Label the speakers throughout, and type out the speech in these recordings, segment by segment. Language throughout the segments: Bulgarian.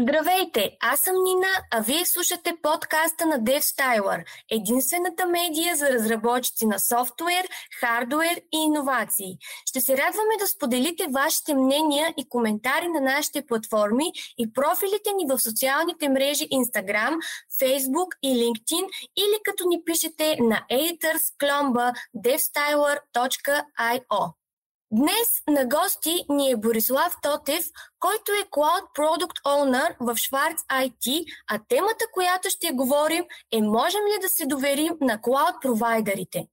Speaker 1: Здравейте, аз съм Нина, а вие слушате подкаста на DevStyler, единствената медия за разработчици на софтуер, хардуер и иновации. Ще се радваме да споделите вашите мнения и коментари на нашите платформи и профилите ни в социалните мрежи Instagram, Facebook и LinkedIn или като ни пишете на editorsclomba.devstyler.io. Днес на гости ни е Борислав Тотев, който е Cloud Product Owner в Schwarz IT, а темата, която ще говорим е можем ли да се доверим на cloud провайдерите.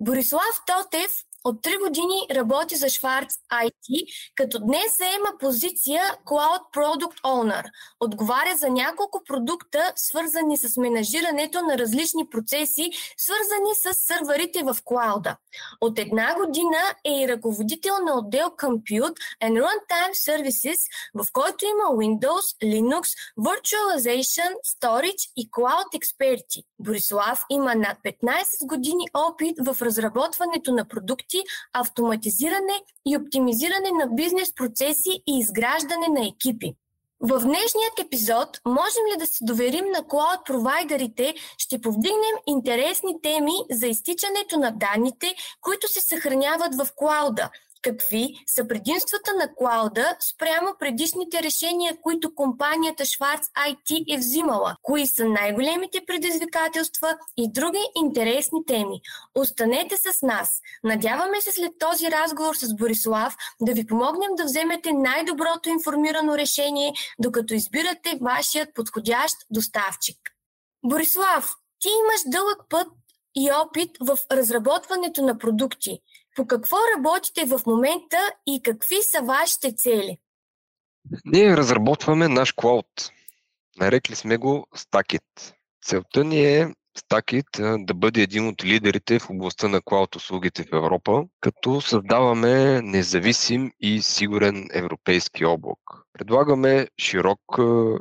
Speaker 1: Борислав Тотев от 3 години работи за Schwarz IT, като днес заема позиция Cloud Product Owner. Отговаря за няколко продукта, свързани с менажирането на различни процеси, свързани с сървърите в клауда. От една година е и ръководител на отдел Compute and Runtime Services, в който има Windows, Linux, Virtualization, Storage и Cloud експерти. Борислав има над 15 години опит в разработването на продукти продукти, автоматизиране и оптимизиране на бизнес процеси и изграждане на екипи. В днешният епизод можем ли да се доверим на клауд провайдерите, ще повдигнем интересни теми за изтичането на данните, които се съхраняват в клауда – Какви са предимствата на клауда спрямо предишните решения, които компанията Schwarz IT е взимала? Кои са най-големите предизвикателства и други интересни теми? Останете с нас. Надяваме се след този разговор с Борислав да ви помогнем да вземете най-доброто информирано решение, докато избирате вашият подходящ доставчик. Борислав, ти имаш дълъг път и опит в разработването на продукти. По какво работите в момента и какви са вашите цели?
Speaker 2: Ние разработваме наш клауд. Нарекли сме го Stackit. Целта ни е Stackit да бъде един от лидерите в областта на клауд услугите в Европа, като създаваме независим и сигурен европейски облак. Предлагаме широк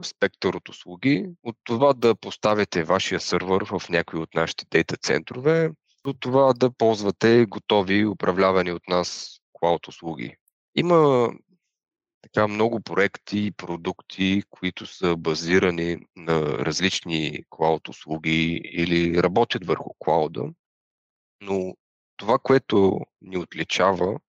Speaker 2: спектър от услуги, от това да поставите вашия сървър в някои от нашите дейта центрове, до това да ползвате готови управлявани от нас клауд услуги. Има така много проекти и продукти, които са базирани на различни клауд услуги или работят върху клауда, но това, което ни отличава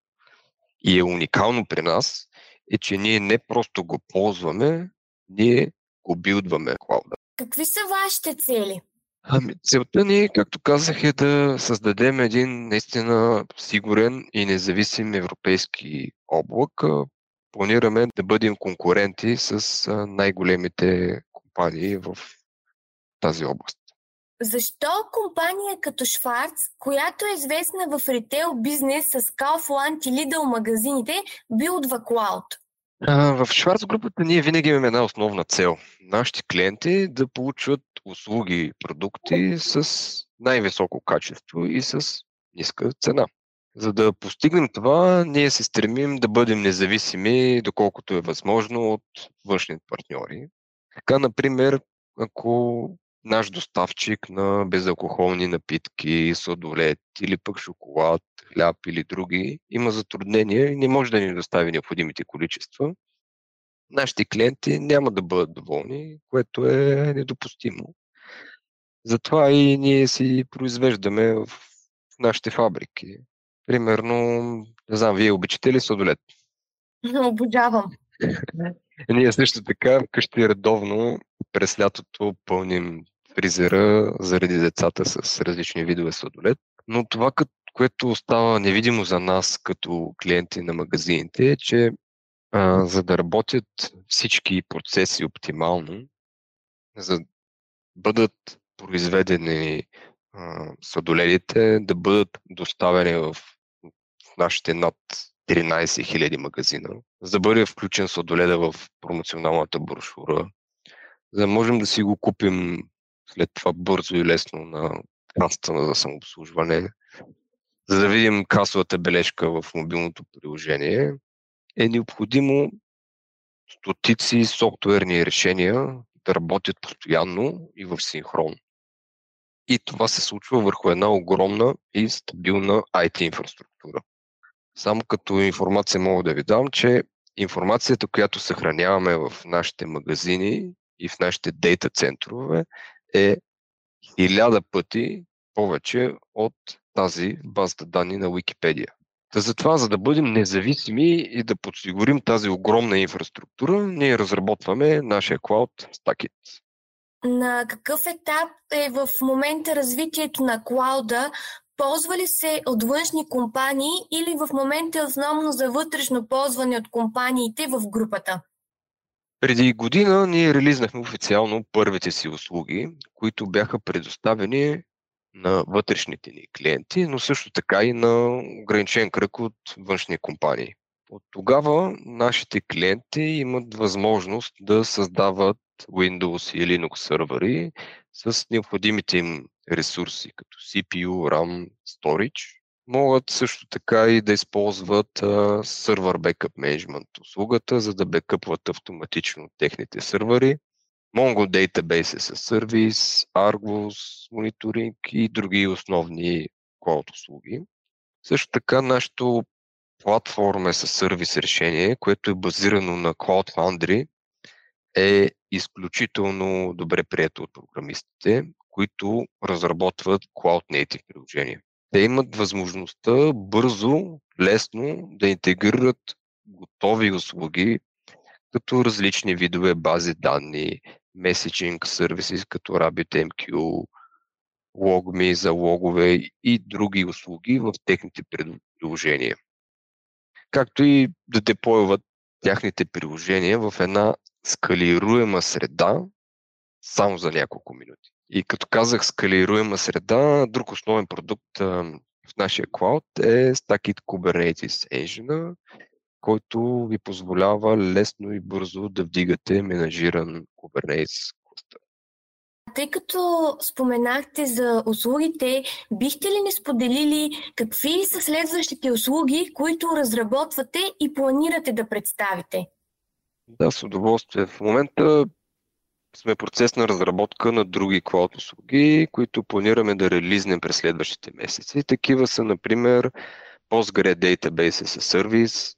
Speaker 2: и е уникално при нас, е, че ние не просто го ползваме, ние го билдваме клауда.
Speaker 1: Какви са вашите цели?
Speaker 2: Ами, целта ни, както казах, е да създадем един наистина сигурен и независим европейски облак. Планираме да бъдем конкуренти с най-големите компании в тази област.
Speaker 1: Защо компания като Шварц, която е известна в ритейл бизнес с Kaufland и Lidl магазините, билдва
Speaker 2: В Шварц групата ние винаги имаме една основна цел. Нашите клиенти да получат услуги и продукти с най-високо качество и с ниска цена. За да постигнем това, ние се стремим да бъдем независими, доколкото е възможно от външни партньори. Така, например, ако наш доставчик на безалкохолни напитки, сладолет или пък шоколад, хляб или други има затруднения и не може да ни достави необходимите количества, нашите клиенти няма да бъдат доволни, което е недопустимо. Затова и ние си произвеждаме в нашите фабрики. Примерно, не знам, вие обичате ли сладолет?
Speaker 1: Обожавам.
Speaker 2: Ние също така вкъщи редовно през лятото пълним фризера заради децата с различни видове сладолет. Но това, което остава невидимо за нас като клиенти на магазините е, че а, за да работят всички процеси оптимално, за да бъдат произведени а, сладоледите, да бъдат доставени в нашите над 13 000 магазина, за да бъде включен сладоледа в промоционалната брошура, за да можем да си го купим след това бързо и лесно на касата за самообслужване, за да видим касовата бележка в мобилното приложение, е необходимо стотици софтуерни решения да работят постоянно и в синхрон. И това се случва върху една огромна и стабилна IT инфраструктура. Само като информация мога да ви дам, че информацията, която съхраняваме в нашите магазини и в нашите дейта центрове е хиляда пъти повече от тази база данни на Википедия. Та затова, за да бъдем независими и да подсигурим тази огромна инфраструктура, ние разработваме нашия клауд Stackit.
Speaker 1: На какъв етап е в момента развитието на клауда? Ползва ли се от външни компании или в момента е основно за вътрешно ползване от компаниите в групата?
Speaker 2: Преди година ние релизнахме официално първите си услуги, които бяха предоставени на вътрешните ни клиенти, но също така и на ограничен кръг от външни компании. От тогава нашите клиенти имат възможност да създават Windows и Linux сървъри с необходимите им ресурси, като CPU, RAM, Storage. Могат също така и да използват сервер Backup Management услугата, за да бекъпват автоматично техните сървъри. Mongo Database as Service, Argos, мониторинг и други основни cloud услуги. Също така нашето платформа с сервис решение, което е базирано на Cloud Foundry, е изключително добре прието от програмистите, които разработват Cloud Native приложения. Те имат възможността бързо, лесно да интегрират готови услуги, като различни видове бази данни, меседжинг сервиси като RabbitMQ, LogMe за логове и други услуги в техните приложения. Както и да деплойват тяхните приложения в една скалируема среда само за няколко минути. И като казах скалируема среда, друг основен продукт в нашия клауд е Stackit Kubernetes Engine, който ви позволява лесно и бързо да вдигате менажиран Kubernetes кластър.
Speaker 1: Тъй като споменахте за услугите, бихте ли не споделили какви са следващите услуги, които разработвате и планирате да представите?
Speaker 2: Да, с удоволствие. В момента сме процес на разработка на други клауд услуги, които планираме да релизнем през следващите месеци. Такива са, например, Postgre Database as a Service,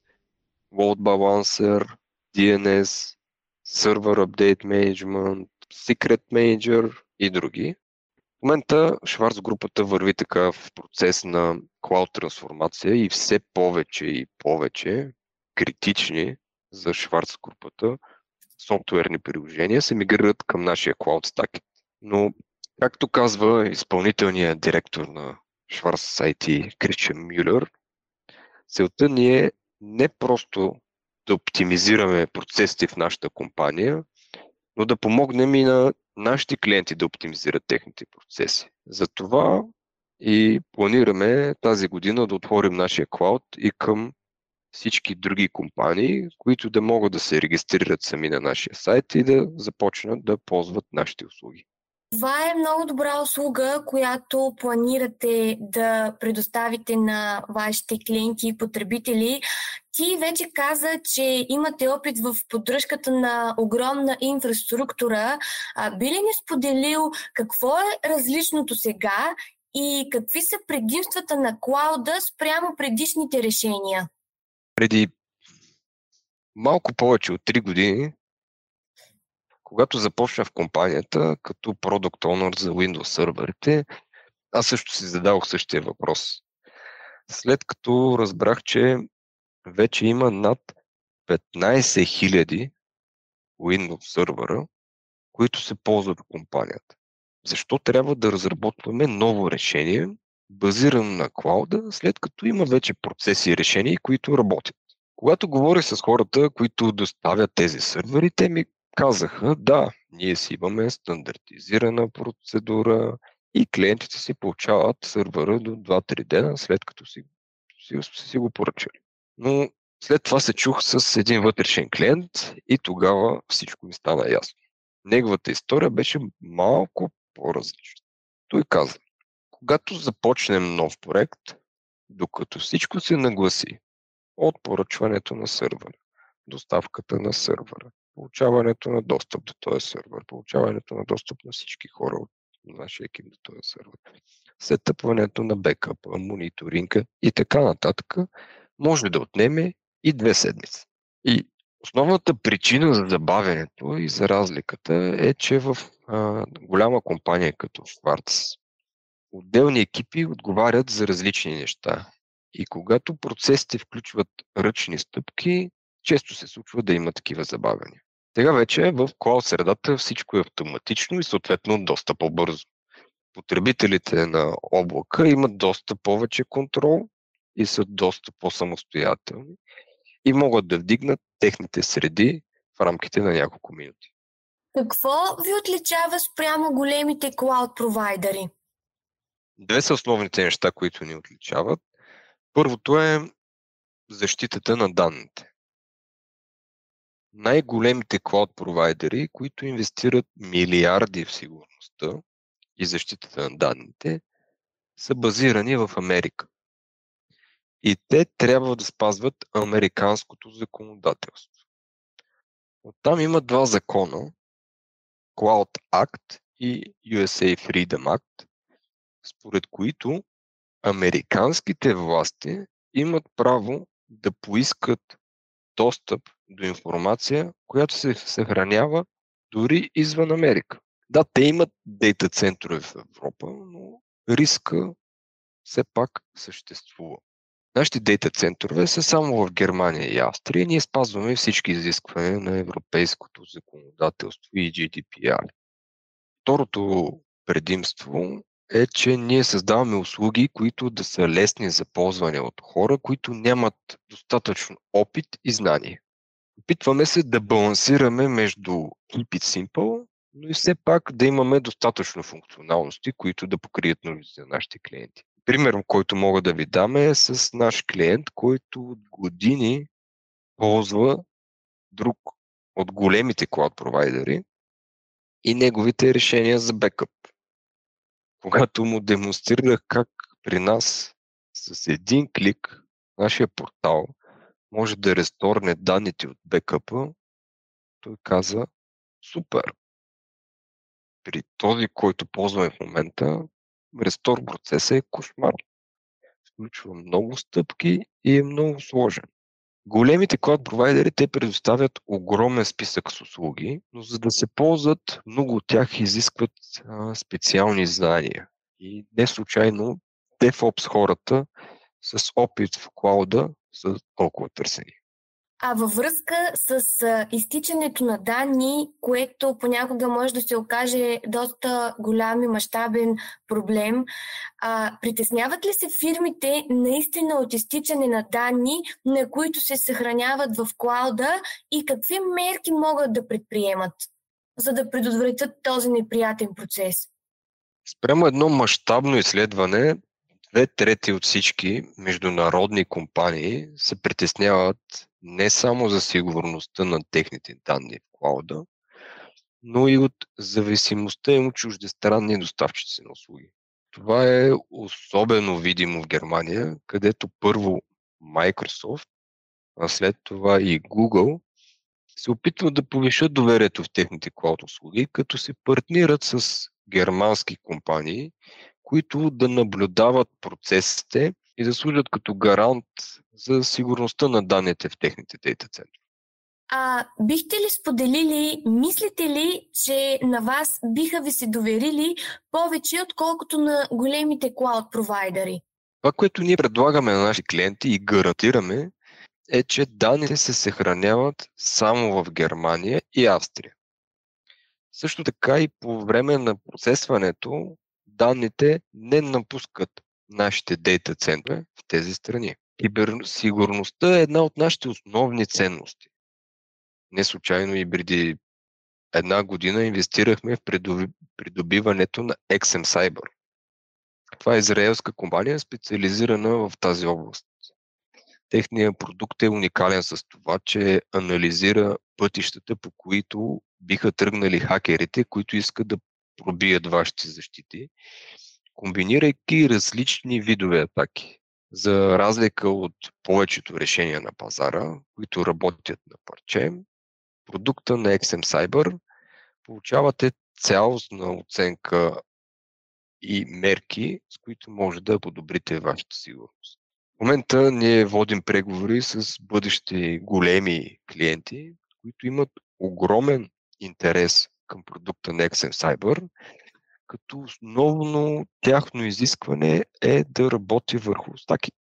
Speaker 2: Load Balancer, DNS, Server Update Management, Secret Manager и други. В момента Шварц групата върви така в процес на клауд трансформация и все повече и повече критични за Шварц групата софтуерни приложения се мигрират към нашия Cloud Stack. Но, както казва изпълнителният директор на Шварц IT Кричен Мюллер, целта ни е не просто да оптимизираме процесите в нашата компания, но да помогнем и на нашите клиенти да оптимизират техните процеси. Затова и планираме тази година да отворим нашия клауд и към всички други компании, които да могат да се регистрират сами на нашия сайт и да започнат да ползват нашите услуги.
Speaker 1: Това е много добра услуга, която планирате да предоставите на вашите клиенти и потребители. Ти вече каза, че имате опит в поддръжката на огромна инфраструктура. Би ли не споделил какво е различното сега и какви са предимствата на клауда спрямо предишните решения?
Speaker 2: Преди малко повече от 3 години, когато започна в компанията като продукт Owner за Windows серверите, аз също си задавах същия въпрос. След като разбрах, че вече има над 15 000 Windows сервера, които се ползват в компанията. Защо трябва да разработваме ново решение, базиран на клауда, след като има вече процеси и решения, които работят. Когато говорих с хората, които доставят тези сервери, те ми казаха, да, ние си имаме стандартизирана процедура и клиентите си получават сервера до 2-3 дена, след като си, си, си го поръчали. Но след това се чух с един вътрешен клиент и тогава всичко ми стана ясно. Неговата история беше малко по-различна. Той каза, когато започнем нов проект, докато всичко се нагласи от поръчването на сървъра, доставката на сървъра, получаването на достъп до този сървър, получаването на достъп на всички хора от нашия екип до този сървър, сетъпването на бекъпа, мониторинга и така нататък, може да отнеме и две седмици. И Основната причина за забавянето и за разликата е, че в а, голяма компания като Schwarz отделни екипи отговарят за различни неща. И когато процесите включват ръчни стъпки, често се случва да има такива забавяния. Тега вече в клауд средата всичко е автоматично и съответно доста по-бързо. Потребителите на облака имат доста повече контрол и са доста по-самостоятелни и могат да вдигнат техните среди в рамките на няколко минути.
Speaker 1: Какво ви отличава спрямо големите клауд провайдери?
Speaker 2: Две са основните неща, които ни отличават. Първото е защитата на данните. Най-големите клауд провайдери, които инвестират милиарди в сигурността и защитата на данните, са базирани в Америка. И те трябва да спазват американското законодателство. Оттам има два закона Cloud Act и USA Freedom Act, според които американските власти имат право да поискат достъп до информация, която се съхранява дори извън Америка. Да, те имат дейта центрове в Европа, но риска все пак съществува. Нашите дейта центрове са само в Германия и Австрия. Ние спазваме всички изисквания на европейското законодателство и GDPR. Второто предимство е, че ние създаваме услуги, които да са лесни за ползване от хора, които нямат достатъчно опит и знание. Опитваме се да балансираме между keep it simple, но и все пак да имаме достатъчно функционалности, които да покрият нуждите на нашите клиенти. Пример, който мога да ви дам е с наш клиент, който от години ползва друг от големите клауд провайдери и неговите решения за бекъп. Когато му демонстрирах как при нас с един клик нашия портал може да ресторне данните от бекъпа, той каза супер. При този, който ползваме в момента, рестор процесът е кошмар. Включва много стъпки и е много сложен. Големите клад провайдери те предоставят огромен списък с услуги, но за да се ползват, много от тях изискват а, специални знания. И не случайно DevOps хората с опит в клауда са толкова търсени.
Speaker 1: А във връзка с изтичането на данни, което понякога може да се окаже доста голям и мащабен проблем, а, притесняват ли се фирмите наистина от изтичане на данни, на които се съхраняват в клауда и какви мерки могат да предприемат, за да предотвратят този неприятен процес?
Speaker 2: Спрямо едно мащабно изследване, две трети от всички международни компании се притесняват не само за сигурността на техните данни в клауда, но и от зависимостта им от чуждестранни доставчици на услуги. Това е особено видимо в Германия, където първо Microsoft, а след това и Google се опитват да повишат доверието в техните клауд услуги, като се партнират с германски компании, които да наблюдават процесите и да служат като гарант за сигурността на данните в техните дейта центрове.
Speaker 1: А бихте ли споделили, мислите ли, че на вас биха ви се доверили повече, отколкото на големите клауд провайдери?
Speaker 2: Това, което ние предлагаме на наши клиенти и гарантираме, е, че данните се съхраняват само в Германия и Австрия. Също така и по време на процесването данните не напускат нашите дейта центрове в тези страни. Киберсигурността е една от нашите основни ценности. Не случайно и преди една година инвестирахме в придобиването на XM Cyber. Това е израелска компания, специализирана в тази област. Техният продукт е уникален с това, че анализира пътищата, по които биха тръгнали хакерите, които искат да пробият вашите защити, комбинирайки различни видове атаки. За разлика от повечето решения на пазара, които работят на парче, продукта на XM Cyber получавате цялостна оценка и мерки, с които може да подобрите вашата сигурност. В момента ние водим преговори с бъдещи големи клиенти, които имат огромен интерес към продукта Nexen Cyber, като основно тяхно изискване е да работи върху стаките,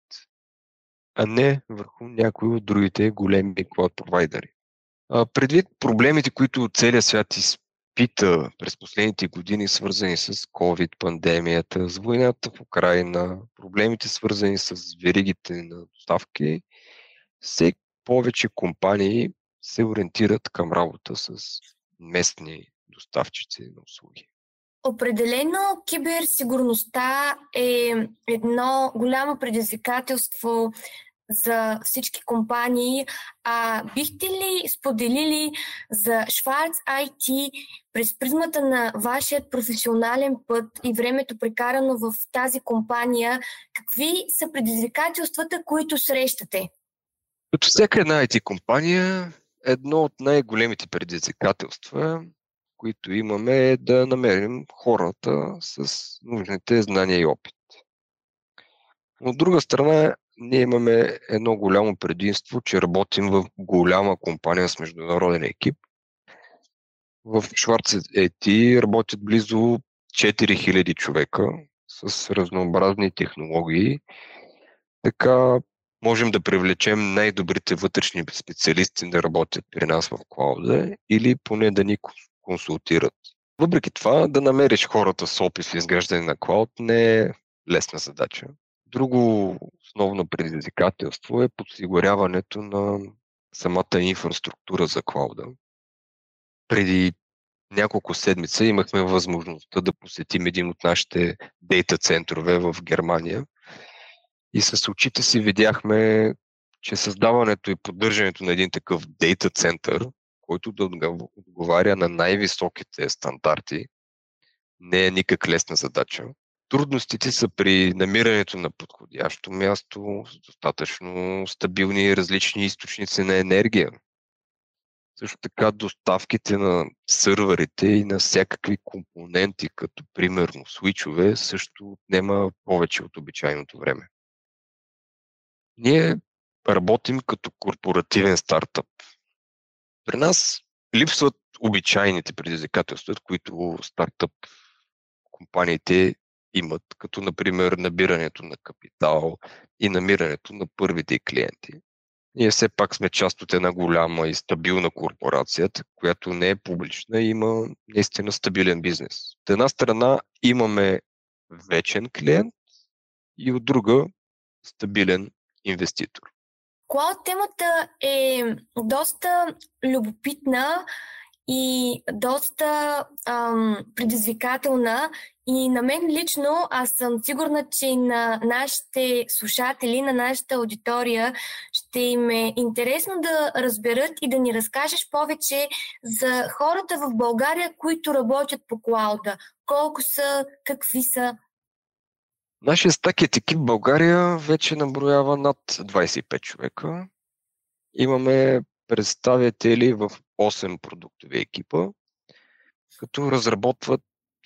Speaker 2: а не върху някои от другите големи cloud провайдери. Предвид проблемите, които целият свят изпита през последните години, свързани с COVID, пандемията, с войната в Украина, проблемите свързани с веригите на доставки, все повече компании се ориентират към работа с местни доставчици на услуги.
Speaker 1: Определено киберсигурността е едно голямо предизвикателство за всички компании. А бихте ли споделили за Шварц IT през призмата на вашият професионален път и времето прекарано в тази компания, какви са предизвикателствата, които срещате?
Speaker 2: Като всяка една IT компания, едно от най-големите предизвикателства, които имаме е да намерим хората с нужните знания и опит. От друга страна, ние имаме едно голямо предимство, че работим в голяма компания с международен екип. В Шварц IT работят близо 4000 човека с разнообразни технологии. Така можем да привлечем най-добрите вътрешни специалисти да работят при нас в клауда или поне да ни консултират. Въпреки това, да намериш хората с опит в изграждане на клауд не е лесна задача. Друго основно предизвикателство е подсигуряването на самата инфраструктура за клауда. Преди няколко седмица имахме възможността да посетим един от нашите дейта центрове в Германия и с очите си видяхме, че създаването и поддържането на един такъв дейта център, който да отговаря на най-високите стандарти, не е никак лесна задача. Трудностите са при намирането на подходящо място с достатъчно стабилни различни източници на енергия. Също така доставките на сървърите и на всякакви компоненти, като примерно свичове, също отнема повече от обичайното време. Ние работим като корпоративен стартъп. При нас липсват обичайните предизвикателства, които стартъп компаниите имат, като например набирането на капитал и намирането на първите клиенти. Ние все пак сме част от една голяма и стабилна корпорация, която не е публична и има наистина стабилен бизнес. От една страна имаме вечен клиент и от друга стабилен инвеститор.
Speaker 1: Клауд темата е доста любопитна и доста ам, предизвикателна. И на мен лично, аз съм сигурна, че на нашите слушатели, на нашата аудитория ще им е интересно да разберат и да ни разкажеш повече за хората в България, които работят по клауда. Колко са, какви са?
Speaker 2: Нашия стакет екип България вече наброява над 25 човека. Имаме представители в 8 продуктови екипа, като разработват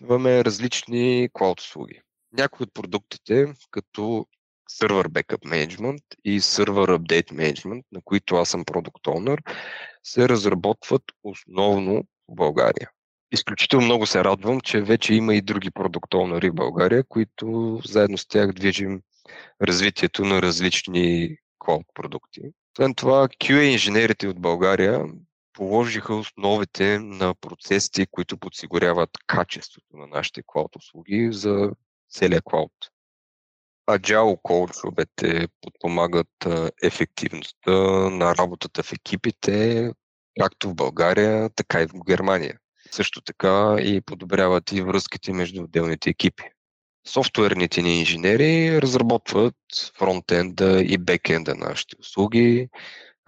Speaker 2: различни клауд услуги. Някои от продуктите, като Server Backup Management и Server Update Management, на които аз съм продукт Owner, се разработват основно в България. Изключително много се радвам, че вече има и други продукт в България, които заедно с тях движим развитието на различни клауд продукти. Освен това, QA инженерите от България положиха основите на процесите, които подсигуряват качеството на нашите клауд услуги за целия клауд. Agile коучовете подпомагат ефективността на работата в екипите, както в България, така и в Германия. Също така и подобряват и връзките между отделните екипи. Софтуерните ни инженери разработват фронтенда и бекенда на нашите услуги,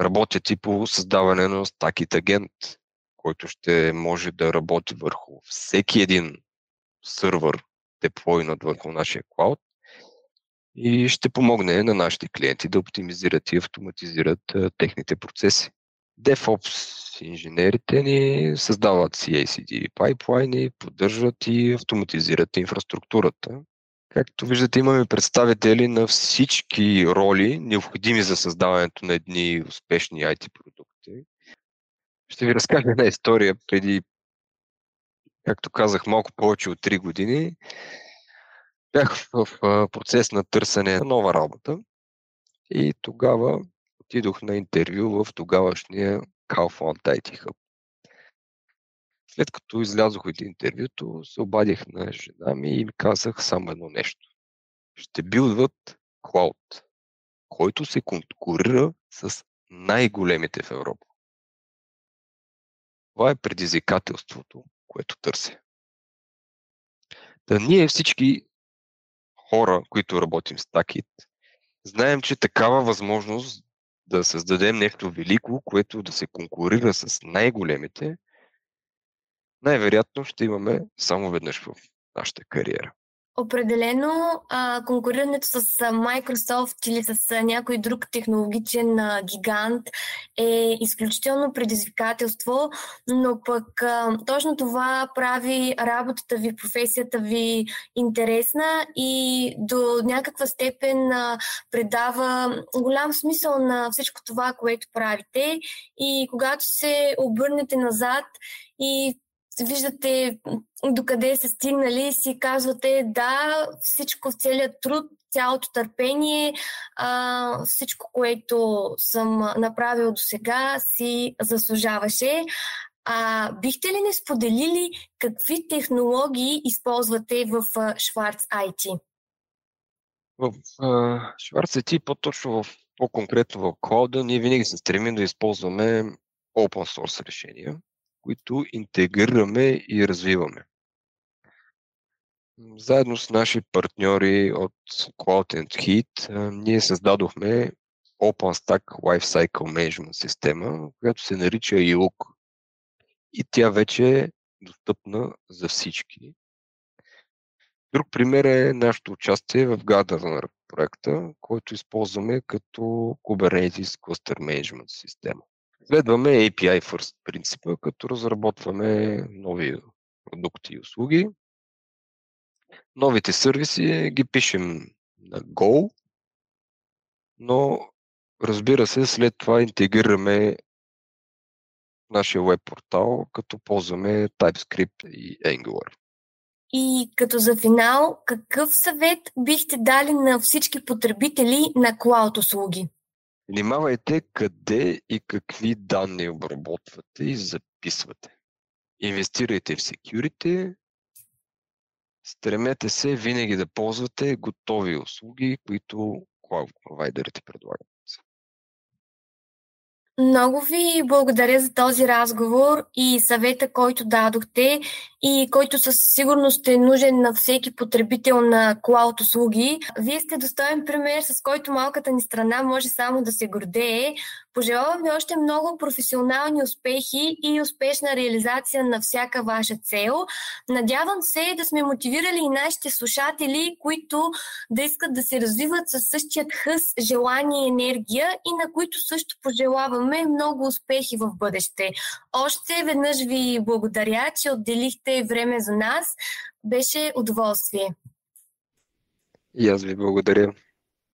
Speaker 2: работят и по създаване на стакит агент, който ще може да работи върху всеки един сървър, деплойнат върху нашия клауд и ще помогне на нашите клиенти да оптимизират и автоматизират техните процеси. DevOps инженерите ни създават CI/CD пайплайни, поддържат и автоматизират инфраструктурата, Както виждате, имаме представители на всички роли, необходими за създаването на едни успешни IT продукти. Ще ви разкажа една история преди, както казах, малко повече от 3 години. Бях в процес на търсене на нова работа и тогава отидох на интервю в тогавашния Kaufland IT Hub. След като излязох от интервюто, се обадих на жена ми и ми казах само едно нещо. Ще билдват клауд, който се конкурира с най-големите в Европа. Това е предизвикателството, което търся. Да ние всички хора, които работим с Такит, знаем, че такава възможност да създадем нещо велико, което да се конкурира с най-големите, най-вероятно ще имаме само веднъж в нашата кариера.
Speaker 1: Определено а, конкурирането с Microsoft или с някой друг технологичен а, гигант е изключително предизвикателство, но пък а, точно това прави работата ви, професията ви интересна и до някаква степен а, предава голям смисъл на всичко това, което правите. И когато се обърнете назад и виждате докъде са стигнали, си казвате да, всичко, целият труд, цялото търпение, а, всичко, което съм направил до сега, си заслужаваше. А бихте ли не споделили какви технологии използвате в Шварц IT?
Speaker 2: В Шварц IT, по-точно в, по-конкретно в клауда, ние винаги се стремим да използваме open source решения които интегрираме и развиваме. Заедно с наши партньори от Cloud and Heat, ние създадохме OpenStack Lifecycle Management система, която се нарича ILUK. И тя вече е достъпна за всички. Друг пример е нашето участие в Gardener проекта, който използваме като Kubernetes Cluster Management система. Следваме API First принципа, като разработваме нови продукти и услуги. Новите сервиси ги пишем на Go, но разбира се, след това интегрираме нашия веб портал, като ползваме TypeScript и Angular.
Speaker 1: И като за финал, какъв съвет бихте дали на всички потребители на клауд услуги?
Speaker 2: Внимавайте къде и какви данни обработвате и записвате. Инвестирайте в security. Стремете се винаги да ползвате готови услуги, които cloud провайдерите предлагат.
Speaker 1: Много ви благодаря за този разговор и съвета, който дадохте и който със сигурност е нужен на всеки потребител на клауд услуги. Вие сте достоен пример, с който малката ни страна може само да се гордее. Пожелавам ви още много професионални успехи и успешна реализация на всяка ваша цел. Надявам се да сме мотивирали и нашите слушатели, които да искат да се развиват със същият хъс, желание и енергия и на които също пожелаваме много успехи в бъдеще. Още веднъж ви благодаря, че отделихте време за нас. Беше удоволствие.
Speaker 2: И аз ви благодаря.